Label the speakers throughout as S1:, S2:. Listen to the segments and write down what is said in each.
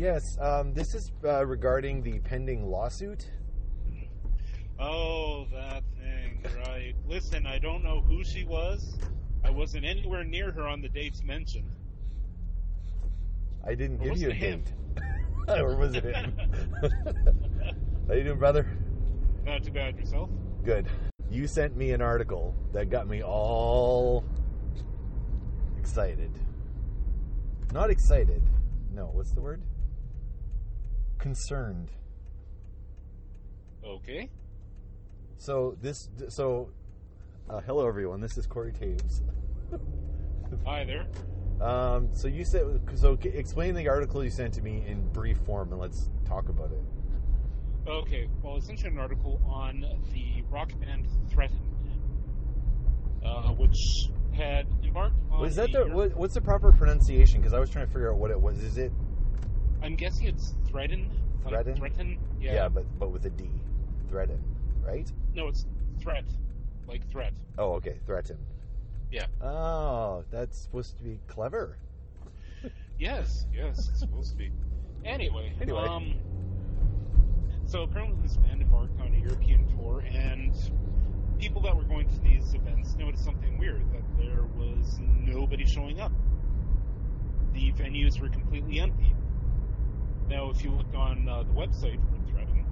S1: Yes, um, this is uh, regarding the pending lawsuit.
S2: Oh, that thing, right. Listen, I don't know who she was. I wasn't anywhere near her on the dates mentioned.
S1: I didn't give you a hint. or was it him? How you doing, brother?
S2: Not too bad yourself.
S1: Good. You sent me an article that got me all excited. Not excited. No, what's the word? Concerned.
S2: Okay.
S1: So this, so, uh, hello everyone. This is Corey Taves.
S2: Hi there.
S1: Um, so you said, so explain the article you sent to me in brief form, and let's talk about it.
S2: Okay, well, essentially an article on the rock band Threatin, uh, which had embarked on.
S1: Was that the what, what's the proper pronunciation? Because I was trying to figure out what it was. Is it
S2: I'm guessing it's Threaten.
S1: Threaten?
S2: Threaten. Yeah.
S1: yeah, but but with a D, threaten, right?
S2: No, it's threat, like threat.
S1: Oh, okay, threaten.
S2: Yeah.
S1: Oh, that's supposed to be clever.
S2: Yes, yes, it's supposed to be. Anyway,
S1: Anyway.
S2: um, so apparently this band embarked on a European tour, and people that were going to these events noticed something weird that there was nobody showing up. The venues were completely empty. Now, if you look on uh, the website for Threatin,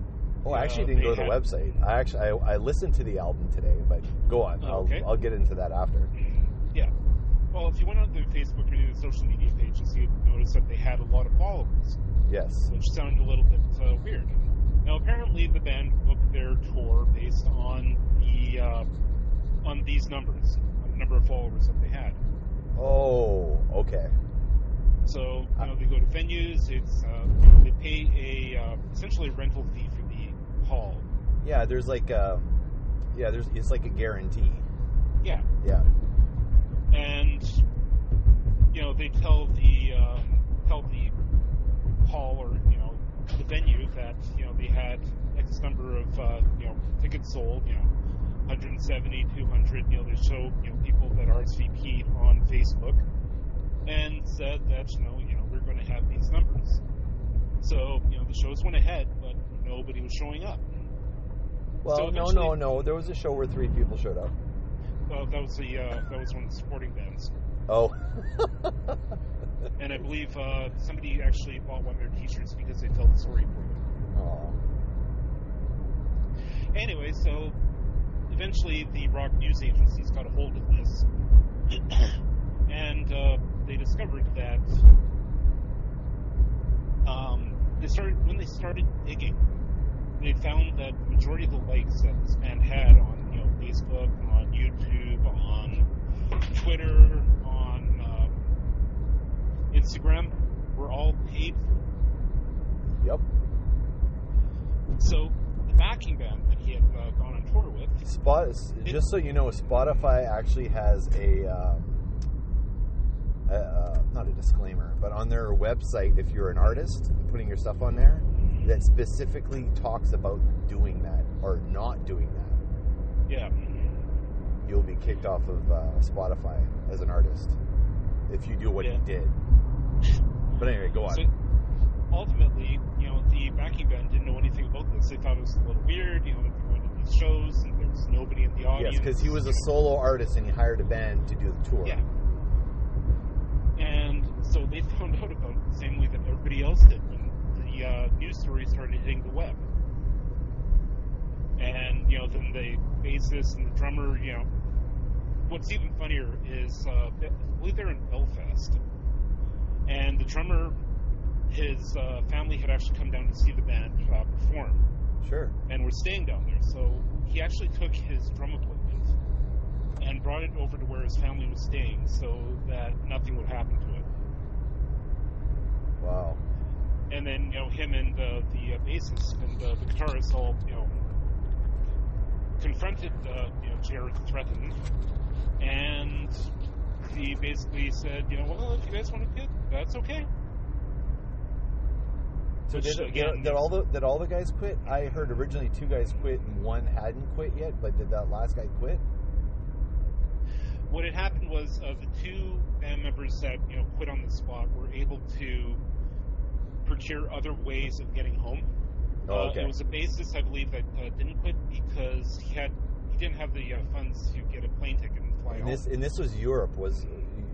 S1: Oh, I actually
S2: Uh,
S1: didn't go to the
S2: had-
S1: website. I actually I, I listened to the album today, but go on.
S2: Oh, okay.
S1: I'll I'll get into that after.
S2: yeah. Well, if you went on their Facebook or the social media pages, you'd notice that they had a lot of followers.
S1: Yes.
S2: which sounded a little bit uh, weird. Now, apparently, the band booked their tour based on the uh, on these numbers, on the number of followers that they had.
S1: Oh, okay.
S2: So, you know, they go to venues. It's uh, they pay a uh, essentially a rental fee for the hall.
S1: Yeah, there's like um, yeah, there's it's like a guarantee.
S2: Yeah,
S1: Yeah.
S2: and you know they tell the um, tell the hall or you know the venue that you know they had X number of uh, you know tickets sold, you know 170, 200. You know they show you know people that RSVP'd on Facebook and said that you know you know we're going to have these numbers. So you know the shows went ahead, but nobody was showing up.
S1: Well,
S2: So
S1: no, no, no. There was a show where three people showed up.
S2: Well, that was the uh, that was one of the supporting bands.
S1: Oh.
S2: And I believe uh, somebody actually bought one of their T-shirts because they felt sorry for them.
S1: oh.
S2: Anyway, so eventually the rock news agencies got a hold of this, and uh, they discovered that um, they started when they started digging, they found that the majority of the likes that this band had on you know Facebook, on YouTube, on Twitter, on uh, Instagram were all paid for.
S1: Yep.
S2: So the backing band that he had uh, gone on tour with,
S1: Spot. Just so you know, Spotify actually has a, um, a uh, not a disclaimer, but on their website, if you're an artist putting your stuff on there, that specifically talks about doing that or not doing that,
S2: yeah,
S1: you'll be kicked off of uh, Spotify as an artist if you do what
S2: Yeah.
S1: he did. But anyway, go on.
S2: So ultimately, you know, the backing band didn't know anything about this. They thought it was a little weird, you know, that they're going to these shows and there was nobody in the audience.
S1: yes, because he was a solo artist and he hired a band to do the tour.
S2: Yeah. So they found out about it the same way that everybody else did when the uh, news story started hitting the web. And, you know, then the bassist and the drummer, you know, what's even funnier is, uh, I believe they're in Belfast. And the drummer, his uh, family had actually come down to see the band uh, perform
S1: Sure.
S2: and were staying down there. So he actually took his drum equipment and brought it over to where his family was staying so that nothing would happen to it.
S1: Wow.
S2: And then, you know, him and uh, the uh, bassist and uh, the guitarist all, you know, confronted, uh, you know, Jered Threatin, and he basically said, you know, well, if you guys want to quit, that's okay.
S1: So
S2: Which,
S1: did,
S2: again,
S1: did all the did all the guys quit? I heard originally two guys quit and one hadn't quit yet, but did that last guy quit?
S2: what had happened was uh, the two band members that you know quit on the spot were able to procure other ways of getting home.
S1: Oh,
S2: Uh, it was a basis, I believe, that uh, didn't quit because he had he didn't have the uh, funds to get a plane ticket and fly
S1: and
S2: home.
S1: this and this was Europe, was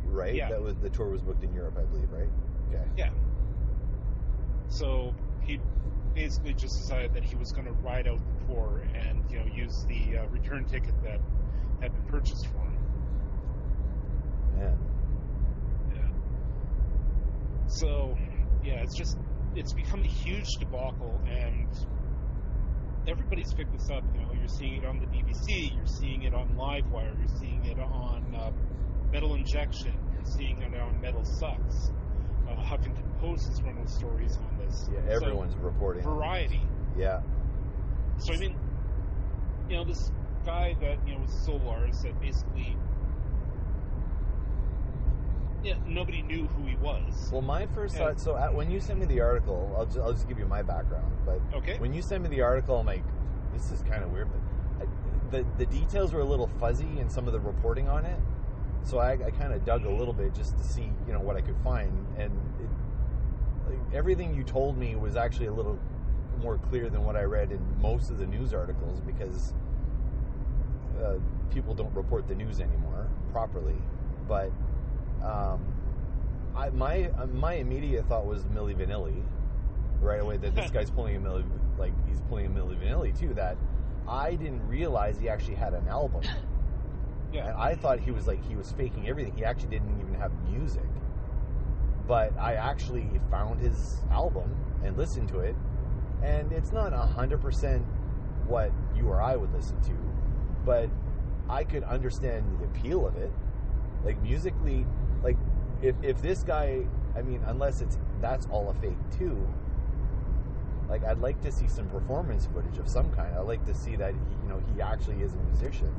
S1: right?
S2: Yeah.
S1: That was the tour was booked in Europe, I believe, right? Okay.
S2: Yeah. So he basically just decided that he was going to ride out the tour and you know use the uh, return ticket that had been purchased for him.
S1: Man.
S2: Yeah. So yeah, it's just it's become a huge debacle, and everybody's picked this up. You know, you're seeing it on the BBC, you're seeing it on Livewire, you're seeing it on uh, Metal Injection, you're seeing it on Metal Sucks. Uh, Huffington Post is running stories on this.
S1: Yeah,
S2: So,
S1: everyone's reporting.
S2: variety.
S1: Yeah.
S2: So I mean, you know, this guy that you know was Solars that basically, yeah, nobody knew who he was.
S1: Well, my first
S2: Yeah.
S1: thought. So at, when you sent me the article, I'll just, I'll just give you my background. But
S2: Okay.
S1: when you sent me the article, I'm like, this is kind of weird. But I, the the details were a little fuzzy in some of the reporting on it. So I, I kind of dug a little bit just to see, you know, what I could find, and it, like, everything you told me was actually a little more clear than what I read in most of the news articles because uh, people don't report the news anymore properly. But um, I, my uh, my immediate thought was Milli Vanilli right away that this guy's pulling a Milli like he's pulling a Milli Vanilli too. That I didn't realize he actually had an album.
S2: Yeah.
S1: And I thought he was like he was faking everything. He actually didn't even have music. But I actually found his album and listened to it, and it's not hundred percent what you or I would listen to, but I could understand the appeal of it. Like musically, like if if this guy, I mean, unless it's that's all a fake too. Like I'd like to see some performance footage of some kind. I'd like to see that he, you know he actually is a musician.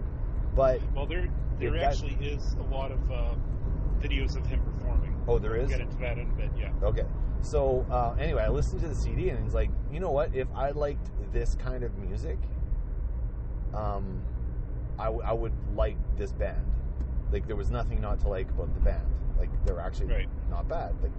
S1: But
S2: Well, there there actually is a lot of uh, videos of him performing.
S1: oh, there
S2: We'll
S1: is.
S2: get into that in a bit. Yeah.
S1: Okay. So uh, anyway, I listened to the CD and it's like, you know what? If I liked this kind of music, um, I, w- I would like this band. Like there was nothing not to like about the band. Like they were actually
S2: Right.
S1: not bad. Like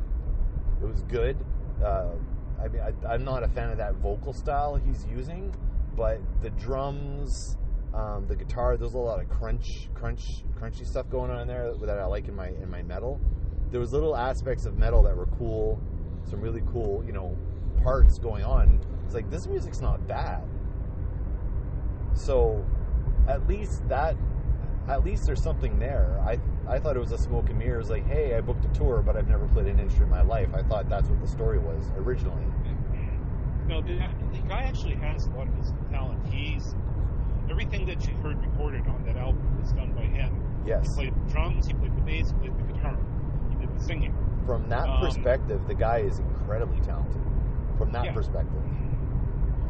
S1: it was good. Uh, I mean, I, I'm not a fan of that vocal style he's using, but the drums, um, the guitar, there's a lot of crunch, crunch, crunchy stuff going on in there that I like in my in my metal. There was little aspects of metal that were cool, some really cool, you know, parts going on. It's like this music's not bad. So, at least that, at least there's something there. I I thought it was a smoke and mirrors. Like, hey, I booked a tour, but I've never played an instrument in my life. I thought that's what the story was originally.
S2: No, the, the guy actually has a lot of his talent. He's everything that you heard recorded on that album was done by him.
S1: Yes.
S2: He played the drums, he played the bass, he played the guitar, he did the singing.
S1: From that
S2: Um,
S1: perspective, the guy is incredibly talented. From that
S2: Yeah.
S1: perspective.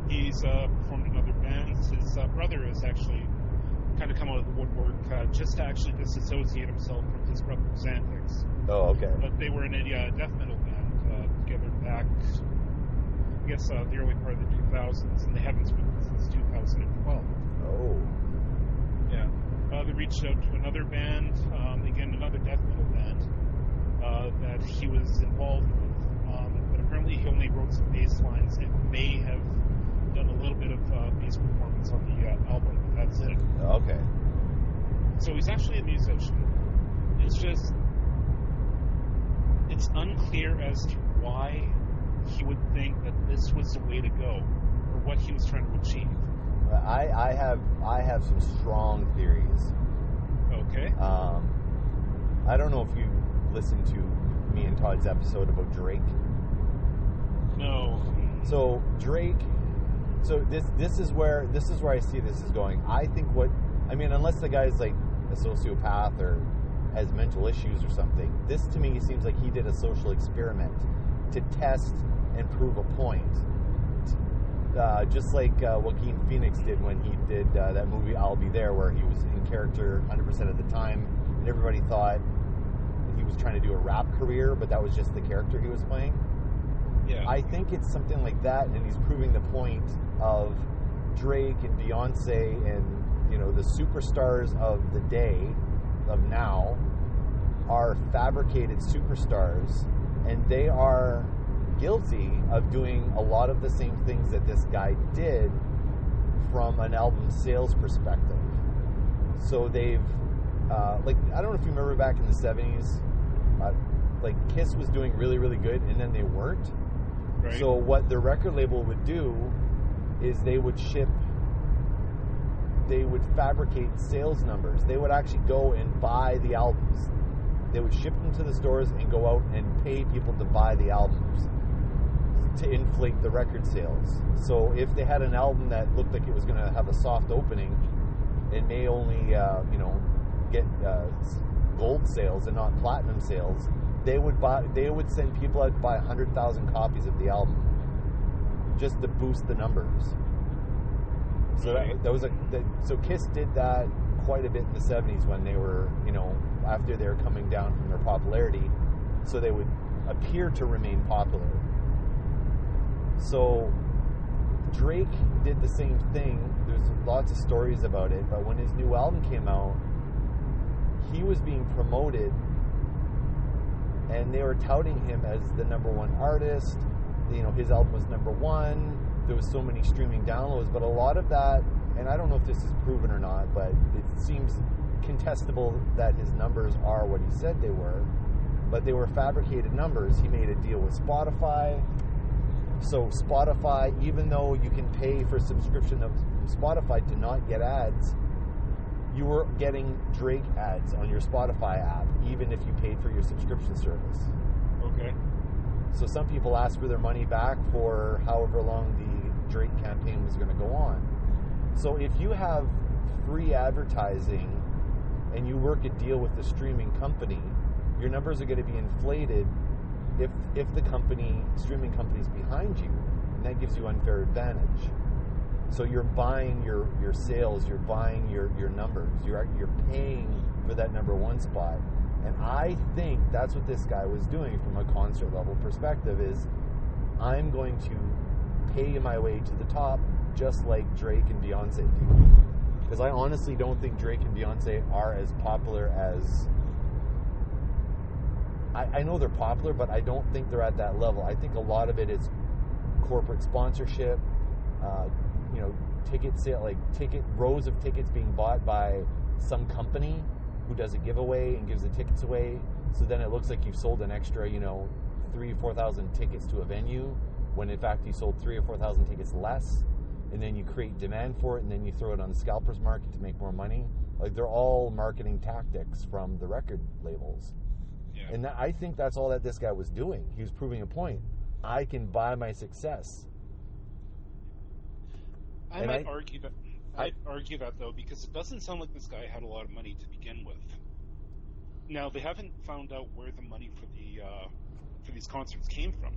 S2: He's uh, performed in other bands. His uh, brother is actually kind of come out of the woodwork uh, just to actually disassociate himself from his antics.
S1: Oh, okay.
S2: But they were in a uh, death metal band uh, together back, I guess, uh, the early part of the 2000s, and they haven't spoken since 2012.
S1: Oh,
S2: Yeah. Uh, they reached out to another band, um, again, another death metal band uh, that he was involved with. Um, but apparently he only wrote some bass lines and may have done a little bit of uh, bass performance on the uh, album,
S1: okay.
S2: So he's actually a musician. It's just, it's unclear as to why he would think that this was the way to go, or what he was trying to achieve.
S1: I, I have I have some strong theories.
S2: Okay.
S1: Um, I don't know if you listened to me and Todd's episode about Drake.
S2: No.
S1: So Drake. So this this is where this is where I see this is going. I think what I mean, unless the guy's like a sociopath or has mental issues or something, this to me seems like he did a social experiment to test and prove a point. Uh, just like uh, Joaquin Phoenix did when he did uh, that movie I'll Be There, where he was in character 100% of the time, and everybody thought he was trying to do a rap career, but that was just the character he was playing.
S2: Yeah.
S1: I think it's something like that, and he's proving the point of Drake and Beyonce and you know the superstars of the day of now are fabricated superstars, and they are guilty of doing a lot of the same things that this guy did from an album sales perspective. So they've, uh, like, I don't know if you remember back in the 70s, uh, like, Kiss was doing really, really good, and then they weren't.
S2: Right.
S1: So what the record label would do is they would ship they would fabricate sales numbers. They would actually go and buy the albums. They would ship them to the stores and go out and pay people to buy the albums to inflate the record sales. So if they had an album that looked like it was going to have a soft opening, it may only uh, you know get uh, gold sales and not platinum sales. They would buy. They would send people out to buy hundred thousand copies of the album just to boost the numbers. So that, that was a that, so Kiss did that quite a bit in the '70s when they were you know after they were coming down from their popularity, so they would appear to remain popular. So Drake did the same thing. There's lots of stories about it, but when his new album came out, he was being promoted and they were touting him as the number one artist. You know, his album was number one. There was so many streaming downloads, but a lot of that, and I don't know if this is proven or not, but it seems contestable that his numbers are what he said they were. But they were fabricated numbers. He made a deal with Spotify. So Spotify, even though you can pay for a subscription of Spotify to not get ads, you were getting Drake ads on your Spotify app, even if you paid for your subscription service.
S2: Okay.
S1: So some people asked for their money back for however long the Drake campaign was going to go on. So if you have free advertising and you work a deal with the streaming company, your numbers are going to be inflated if if the company streaming company is behind you, and that gives you unfair advantage. So you're buying your your sales, you're buying your your numbers, you're you're paying for that number one spot. And I think that's what this guy was doing from a concert level perspective is I'm going to pay my way to the top just like Drake and Beyonce do. Because I honestly don't think Drake and Beyonce are as popular as I, I know they're popular, but I don't think they're at that level. I think a lot of it is corporate sponsorship, uh, you know, ticket sale, like ticket rows of tickets being bought by some company who does a giveaway and gives the tickets away. So then it looks like you've sold an extra, you know, three or four thousand tickets to a venue, when in fact you sold three or four thousand tickets less. And then you create demand for it, and then you throw it on the scalpers market to make more money. Like they're all marketing tactics from the record labels.
S2: Yeah.
S1: And that, I think that's all that this guy was doing. He was proving a point. I can buy my success.
S2: I
S1: and
S2: might
S1: I-
S2: argue that. I'd argue that though because it doesn't sound like this guy had a lot of money to begin with. Now they haven't found out where the money for the uh, for these concerts came from.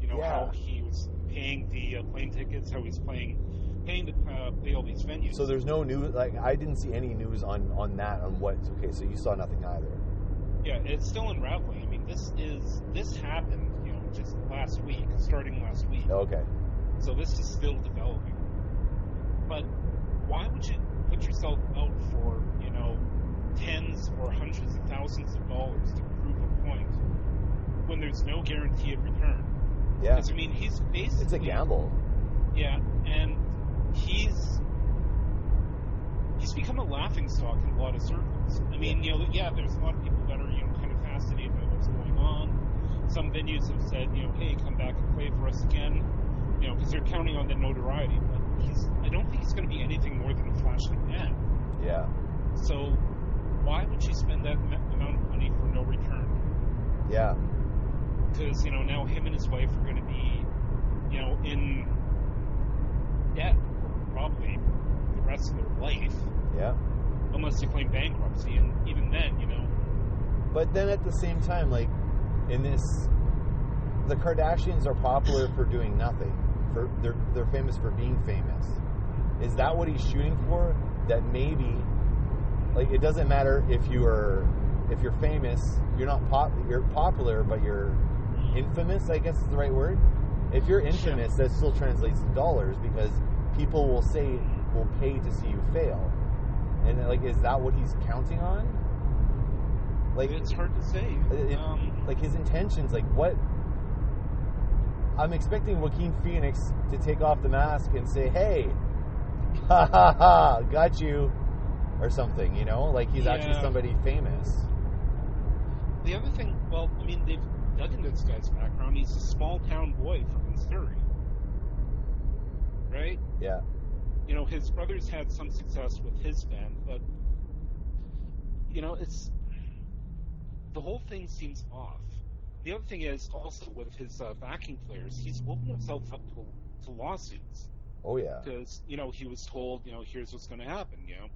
S2: You know
S1: Yeah.
S2: how he was paying the uh, plane tickets, how he's playing, paying to uh, pay all these venues.
S1: So there's no news. Like I didn't see any news on on that. On what? Okay, so you saw nothing either.
S2: yeah, it's still unraveling. I mean, this is this happened, you know, just last week, starting last week.
S1: Okay.
S2: So this is still developing. But why would you put yourself out for, you know, tens or hundreds of thousands of dollars to prove a point when there's no guarantee of return?
S1: Yeah.
S2: Because I mean, he's basically
S1: It's a gamble.
S2: Yeah, and he's he's become a laughing stock in a lot of circles. I mean, you know, yeah, there's a lot of people that are you know kind of fascinated by what's going on. Some venues have said, you know, hey, come back and play for us again, you know, because they're counting on the notoriety. But he's, I don't think he's going to be anything more than a flash in the pan.
S1: Yeah.
S2: So why would you spend that amount of money for no return?
S1: Yeah.
S2: Because you know now him and his wife are going to be, you know, in debt for probably the rest of their life,
S1: Yeah.
S2: unless they claim bankruptcy. And even then, you know,
S1: But then at the same time, like in this, the Kardashians are popular for doing nothing. For they're they're famous for being famous. Is that what he's shooting for? That maybe, like, it doesn't matter if you are if you're famous, you're not pop, you're popular, but you're infamous. I guess is the right word. If you're infamous, that still translates to dollars because people will say will pay to see you fail. And like, is that what he's counting on? Like
S2: it's hard to say.
S1: It-
S2: um,
S1: like his intentions, like what? I'm expecting Joaquin Phoenix to take off the mask and say, "Hey, ha ha ha, got you," or something. You know, like he's actually somebody famous.
S2: the other thing, well, I mean, they've dug into this guy's background. He's a small town boy from Missouri, right?
S1: Yeah,
S2: you know, his brothers had some success with his band, but you know, it's the whole thing seems off. The other thing is also with his uh, backing players, he's opened himself up to, to lawsuits
S1: oh yeah,
S2: because you know he was told, you know, here's what's going to happen. You know,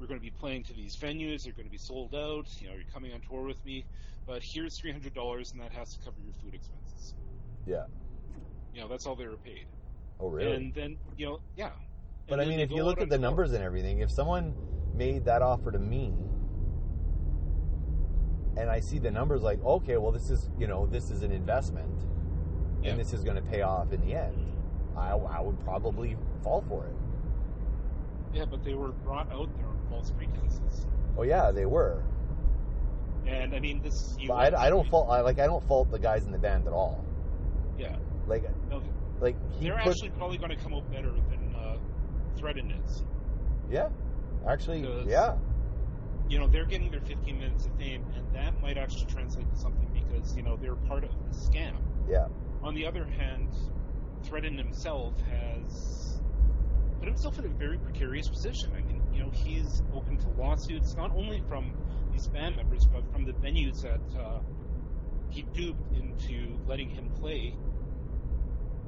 S2: we're going to be playing to these venues; they're going to be sold out. You know, you're coming on tour with me, but here's three hundred dollars, and that has to cover your food expenses.
S1: yeah.
S2: You know, that's all they were paid.
S1: Oh really?
S2: And then, you know, yeah.
S1: but
S2: And
S1: I mean, if you look at the
S2: tour.
S1: numbers and everything, if someone made that offer to me. And I see the numbers like, okay, well, this is you know, this is an investment,
S2: Yeah.
S1: and this is going to pay off in the end. I, I would probably fall for it.
S2: Yeah, but they were brought out there false pretenses.
S1: Oh yeah, they were.
S2: And I mean, this.
S1: I, I don't fault. I, like I don't fault the guys in the band at all.
S2: Yeah.
S1: Like
S2: No,
S1: like he
S2: they're
S1: put.
S2: actually probably going to come out better than uh, Threatin is.
S1: yeah, actually,
S2: Because-
S1: yeah,
S2: You know, they're getting their 15 minutes of fame, and that might actually translate to something because, you know, they're part of the scam.
S1: yeah,
S2: On the other hand, Threatin himself has put himself in a very precarious position. I mean, you know, he's open to lawsuits, not only from these band members, but from the venues that uh, he duped into letting him play.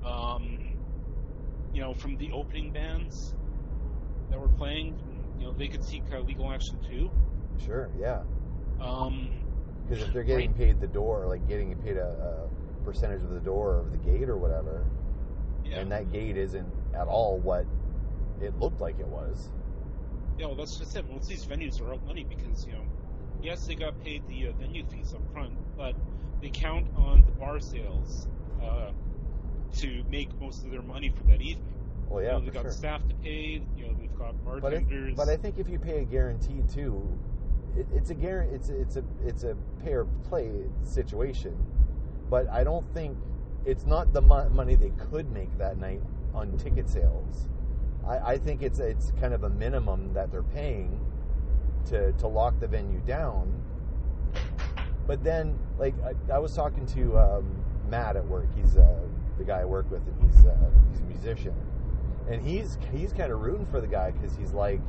S2: Um, you know, from the opening bands that were playing, you know, they could seek uh, legal action too.
S1: sure, yeah.
S2: Um,
S1: Because if they're getting
S2: Right.
S1: paid the door, like getting paid a, a percentage of the door or the gate or whatever,
S2: yeah.
S1: and that gate isn't at all what it looked like it was.
S2: Yeah, well, that's just it. Most of these venues are out money because, you know, yes, they got paid the uh, venue fees up front, but they count on the bar sales uh, to make most of their money for that evening.
S1: Well, yeah,
S2: you know, they've got
S1: sure.
S2: staff to pay. You know, they've got
S1: But I,
S2: bartenders.
S1: but I think if you pay a guarantee too, it, it's a guarantee. It's a, it's a it's a pay or play situation. But I don't think it's not the mo- money they could make that night on ticket sales. I, I think it's it's kind of a minimum that they're paying to to lock the venue down. But then, like I, I was talking to um, Matt at work. He's uh, the guy I work with, and he's uh, he's a musician and he's he's kind of rooting for the guy because he's like,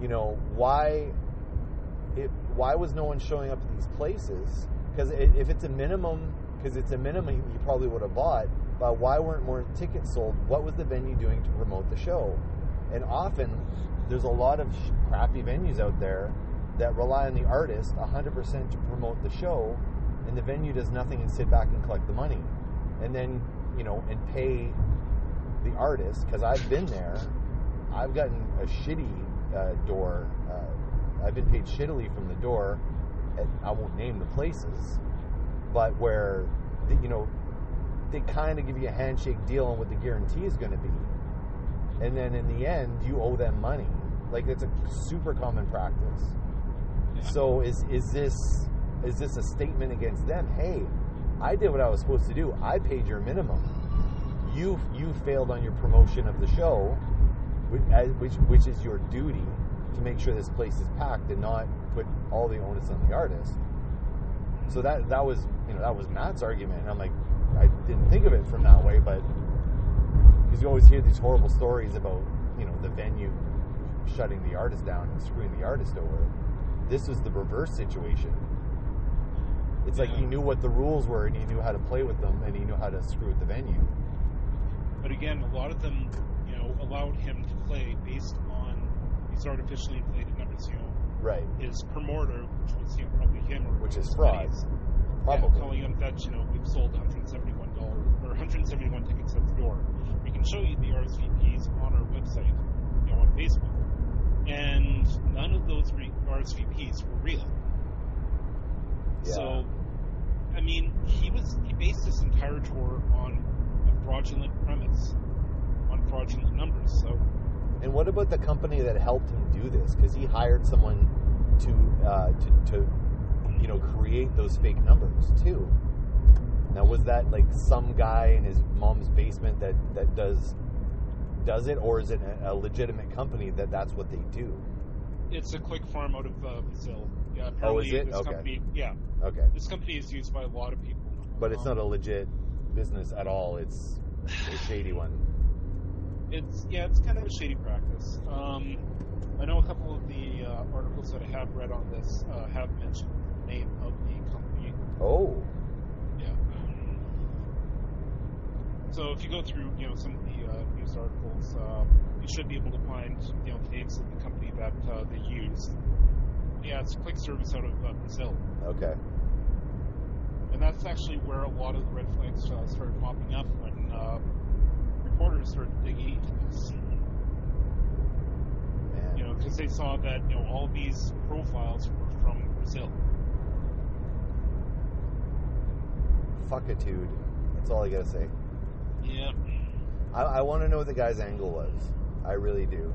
S1: you know, why it why was no one showing up at these places? Because if it's a minimum, because it's a minimum, you probably would have bought. But why weren't more tickets sold? What was the venue doing to promote the show? And often, there's a lot of sh- crappy venues out there that rely on the artist 100% to promote the show, and the venue does nothing and sit back and collect the money, and then you know and pay the artist because I've been there. I've gotten a shitty uh, door. Uh, I've been paid shittily from the door. I won't name the places, but where the, you know they kind of give you a handshake deal on what the guarantee is going to be, and then in the end you owe them money. Like it's a super common practice. So is is this is this a statement against them? Hey, I did what I was supposed to do. I paid your minimum you you failed on your promotion of the show, which, uh, which which is your duty to make sure this place is packed and not put all the onus on the artist. So that that was you know that was Matt's argument, and I'm like, I didn't think of it from that way, but because you always hear these horrible stories about you know the venue shutting the artist down and screwing the artist over. This was the reverse situation. It's like he knew what the rules were and he knew how to play with them and he knew how to screw with the venue.
S2: But again, a lot of them, you know, allowed him to play based on these artificially inflated numbers. You know,
S1: Right.
S2: his promoter, which was you know, probably him or
S1: Which is fraud.
S2: buddies,
S1: Probably.
S2: Yeah, telling him that you know we've sold 171 dollars or 171 tickets at the door. We can show you the RSVPs on our website, you know, on Facebook, and none of those re- RSVPs were real.
S1: Yeah.
S2: So, I mean, he was he based this entire tour on a fraudulent premise, on fraudulent numbers. So,
S1: And what about the company that helped him do this? Because he hired someone to uh, to to you know create those fake numbers too. Now, was that like some guy in his mom's basement that that does does it, or is it a, legitimate company that that's what they do?
S2: It's a click farm out of uh, Brazil. Yeah,
S1: Oh, is it?
S2: this
S1: Okay.
S2: company. Yeah,
S1: Okay,
S2: this company is used by a lot of people.
S1: but it's
S2: Um,
S1: not a legit business at all. It's a shady one.
S2: It's yeah, it's kind of a shady practice. Um, I know a couple of the uh, articles that I have read on this uh, have mentioned name of the company.
S1: Oh,
S2: Yeah. So if you go through, you know, some of the uh, news articles, uh, you should be able to find, you know, the names of the company that uh, they use. Yeah, it's Quick Service out of uh, Brazil,
S1: okay.
S2: and that's actually where a lot of the red flags uh, started popping up when uh, reporters started digging into this.
S1: Man.
S2: You know, because they saw that you know all these profiles were from Brazil.
S1: Fuckitude. That's all I gotta say.
S2: Yeah.
S1: I, I want to know what the guy's angle was. I really do.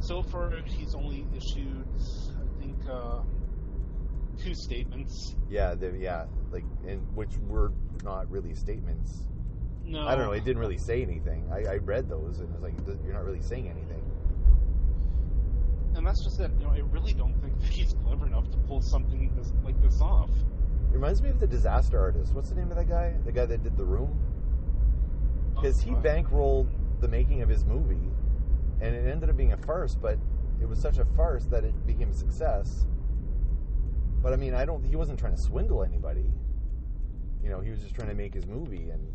S2: So far, he's only issued, I think, uh, two statements.
S1: Yeah, the, yeah, like, and which were not really statements.
S2: No,
S1: I don't know. It didn't really say anything. I, I read those, and it's like you're not really saying anything.
S2: And that's just it. You know, I really don't think that he's clever enough to pull something this, like this off.
S1: Reminds me of the disaster artist. What's the name of that guy? The guy that did the room. Oh, because he bankrolled the making of his movie, and it ended up being a farce. But it was such a farce that it became a success. But I mean, I don't. He wasn't trying to swindle anybody. You know, he was just trying to make his movie, and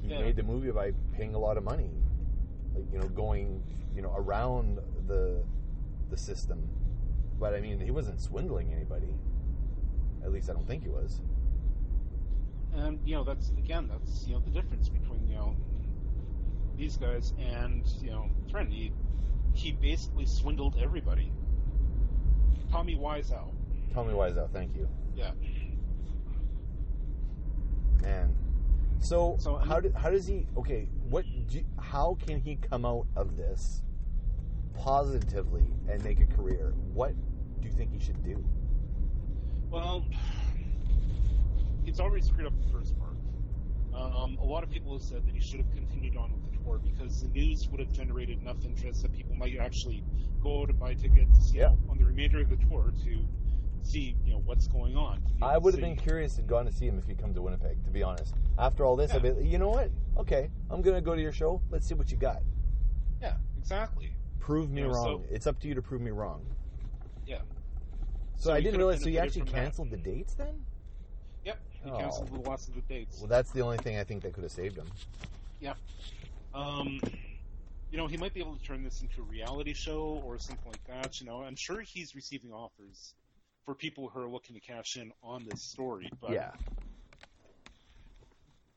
S1: he
S2: Yeah.
S1: made the movie by paying a lot of money, like you know, going you know around the the system. But I mean, he wasn't swindling anybody. At least I don't think he was.
S2: And you know, that's again, that's you know the difference between you know these guys and you know Trent. He he basically swindled everybody. Tommy Wiseau.
S1: Tommy Wiseau, thank you,
S2: Yeah.
S1: man. So,
S2: So, I
S1: how
S2: mean-
S1: did how does he? Okay, what? Do how can he come out of this positively and make a career? What do you think he should do?
S2: Well, he's already screwed up the first part. Um, a lot of people have said that he should have continued on with the tour because the news would have generated enough interest that people might actually go to buy tickets you
S1: Yeah.
S2: know, on the remainder of the tour to see you know what's going on.
S1: I would have been curious and gone to see him if he'd come to Winnipeg. To be honest, after all this, I'd be, you know what? Okay, I'm gonna go to your show. Let's see what you got.
S2: Yeah, exactly.
S1: Prove me
S2: Yeah, so-
S1: wrong. it's up to you to prove me wrong.
S2: Yeah.
S1: So,
S2: So
S1: I didn't realize. So you actually
S2: from that.
S1: canceled the dates then?
S2: Yep. He
S1: Oh.
S2: canceled the last of the dates.
S1: Well, that's the only thing I think that could have saved him.
S2: Yeah. Um, you know, he might be able to turn this into a reality show or something like that. You know, I'm sure he's receiving offers for people who are looking to cash in on this story. But
S1: yeah.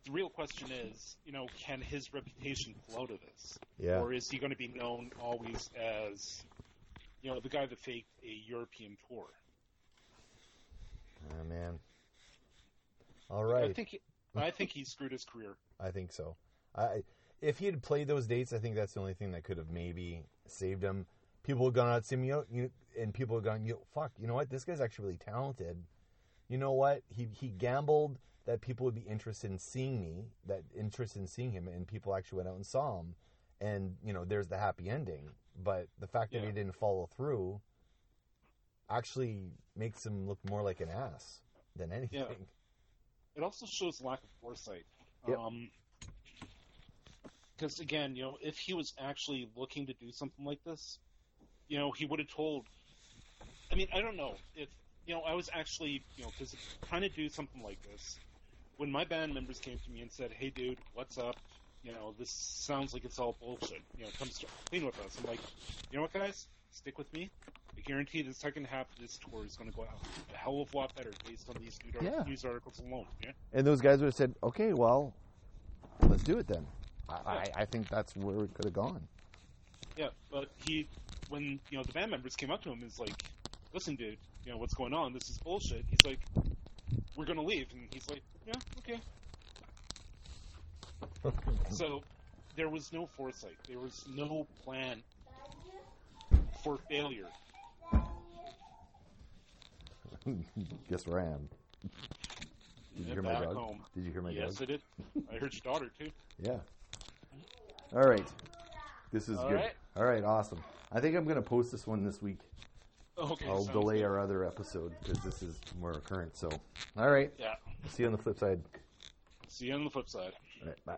S2: the real question is, you know, can his reputation flow to this?
S1: Yeah.
S2: Or is he going to be known always as, you know, the guy that faked a European tour?
S1: Oh, man. All right.
S2: I think he, I think he screwed his career.
S1: I think so. I if he had played those dates, I think that's the only thing that could have maybe saved him. People would gone out to see him, you know, you, and people would gone, you know, fuck, you know what? This guy's actually really talented. You know what? He he gambled that people would be interested in seeing me, that interested in seeing him, and people actually went out and saw him. And you know, there's the happy ending. But the fact that
S2: Yeah.
S1: he didn't follow through actually makes him look more like an ass than anything.
S2: it also shows lack of foresight.
S1: Yep.
S2: Um, because again, you know, if he was actually looking to do something like this, you know, he would have told. I mean, I don't know if you know. I was actually, you know, because trying to do something like this, when my band members came to me and said, "Hey, dude, what's up? You know, this sounds like it's all bullshit. You know, come clean with us." I'm like, you know what, guys, stick with me. I guarantee the second half of this tour is going to go out a hell of a lot better based on these news,
S1: Yeah.
S2: news articles alone. Yeah.
S1: And those guys would have said, okay, well, let's do it then. I, I, I think that's where it could have gone.
S2: Yeah, but he, when you know the band members came up to him, is like, "Listen, dude, you know what's going on? This is bullshit." He's like, "We're gonna leave," and he's like, "Yeah, okay." So there was no foresight. There was no plan for failure.
S1: Guess where I am. Did you hear my dog?
S2: home.
S1: Did you hear my
S2: yes,
S1: dog?
S2: Yes, I did. I heard your daughter too.
S1: Yeah. All right. This is
S2: All
S1: good.
S2: right.
S1: All right, awesome. I think I'm going to post this one this week.
S2: Okay.
S1: I'll delay
S2: good.
S1: our other episode because this is more current. So, all right.
S2: Yeah.
S1: See you on the flip side.
S2: See you on the flip side.
S1: All right, bye.